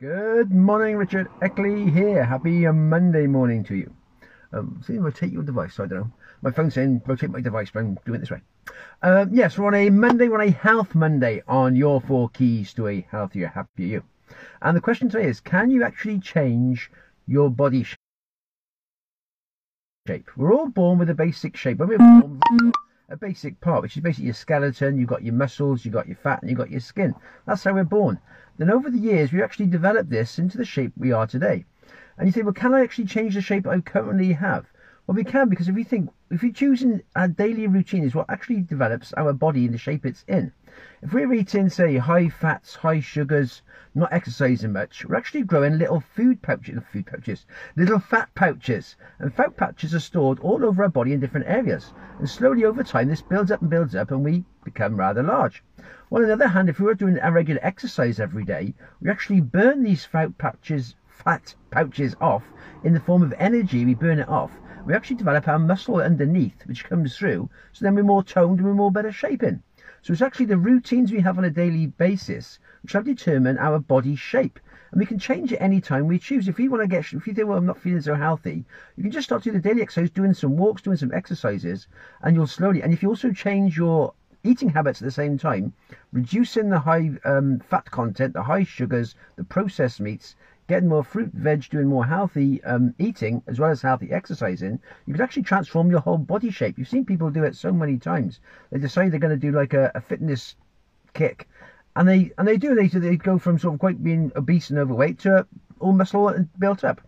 Good morning, Richard Eckley here. Happy Monday morning to you. Um, see, rotate your device, so I don't know. My phone's saying rotate my device, but I'm doing it this way. Um, yes, we're on a Monday, we're on a Health Monday on your four keys to a healthier, happier you. And the question today is, can you actually change your body shape? We're all born with a basic shape. When we're born, a basic part, which is basically your skeleton, you've got your muscles, you've got your fat, and you've got your skin. That's how we're born. Then over the years, we actually developed this into the shape we are today. And you say, well, can I actually change the shape I currently have? Well, we can because if we think, if we choose in our daily routine is what actually develops our body in the shape it's in. If we're eating, say, high fats, high sugars, not exercising much, we're actually growing little food pouches, food pouches, little fat pouches. And fat pouches are stored all over our body in different areas. And slowly over time, this builds up and builds up and we become rather large. Well, on the other hand, if we were doing a regular exercise every day, we actually burn these fat pouches, fat pouches off in the form of energy. We burn it off we actually develop our muscle underneath, which comes through, so then we're more toned and we're more better shaping. So it's actually the routines we have on a daily basis which have determine our body shape. And we can change it anytime we choose. If we want to get, if you think, well, I'm not feeling so healthy, you can just start doing the daily exercise, doing some walks, doing some exercises, and you'll slowly, and if you also change your eating habits at the same time, reducing the high um, fat content, the high sugars, the processed meats, getting more fruit, veg, doing more healthy um, eating as well as healthy exercising, you can actually transform your whole body shape. You've seen people do it so many times. They decide they're going to do like a, a fitness kick, and they and they do. They they go from sort of quite being obese and overweight to all muscle and built up.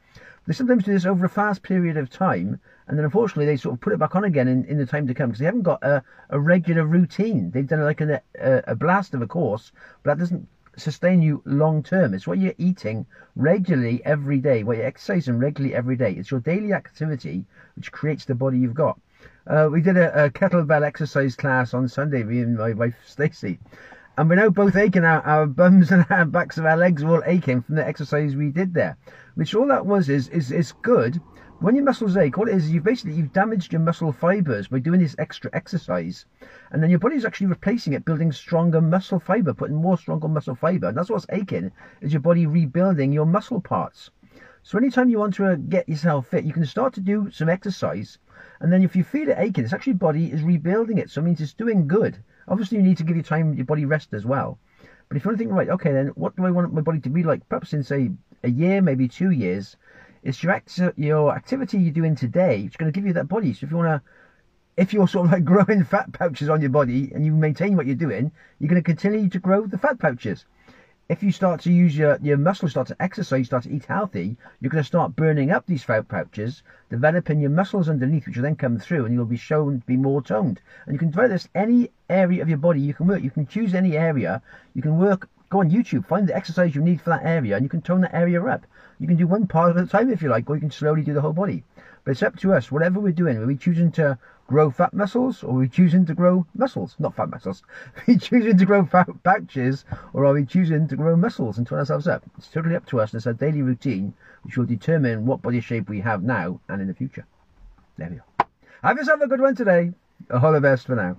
They sometimes do this over a fast period of time, and then unfortunately they sort of put it back on again in, in the time to come because they haven't got a, a regular routine. They've done like a, a, a blast of a course, but that doesn't sustain you long term. It's what you're eating regularly every day, what you're exercising regularly every day. It's your daily activity which creates the body you've got. Uh, we did a, a, kettlebell exercise class on Sunday, me and my wife Stacey, and we're now both aching. Our, our bums and our backs of our legs are all aching from the exercise we did there. Which all that was is is is good when your muscles ache, what it is, you've basically you've damaged your muscle fibers by doing this extra exercise, and then your body's actually replacing it, building stronger muscle fiber, putting more stronger muscle fiber. And that's what's aching is your body rebuilding your muscle parts. So anytime you want to get yourself fit, you can start to do some exercise, and then if you feel it aching, it's actually body is rebuilding it. So it means it's doing good. Obviously, you need to give your time, your body rest as well. But if you want to think, right, okay, then what do I want my body to be like? Perhaps in say a year, maybe two years it's your act, your activity you're doing today which is going to give you that body. So if you want to, if you're sort of like growing fat pouches on your body and you maintain what you're doing, you're going to continue to grow the fat pouches. If you start to use your, your muscles, start to exercise, start to eat healthy, you're going to start burning up these fat pouches, developing your muscles underneath, which will then come through and you'll be shown to be more toned. And you can develop this any area of your body you can work. You can choose any area. You can work Go on YouTube, find the exercise you need for that area, and you can tone that area up. You can do one part at a time if you like, or you can slowly do the whole body. But it's up to us. Whatever we're doing, are we choosing to grow fat muscles, or are we choosing to grow muscles? Not fat muscles. Are we choosing to grow fat pouches, or are we choosing to grow muscles and tone ourselves up? It's totally up to us, and it's our daily routine which will determine what body shape we have now and in the future. There we go. Have yourself a good one today. All the best for now.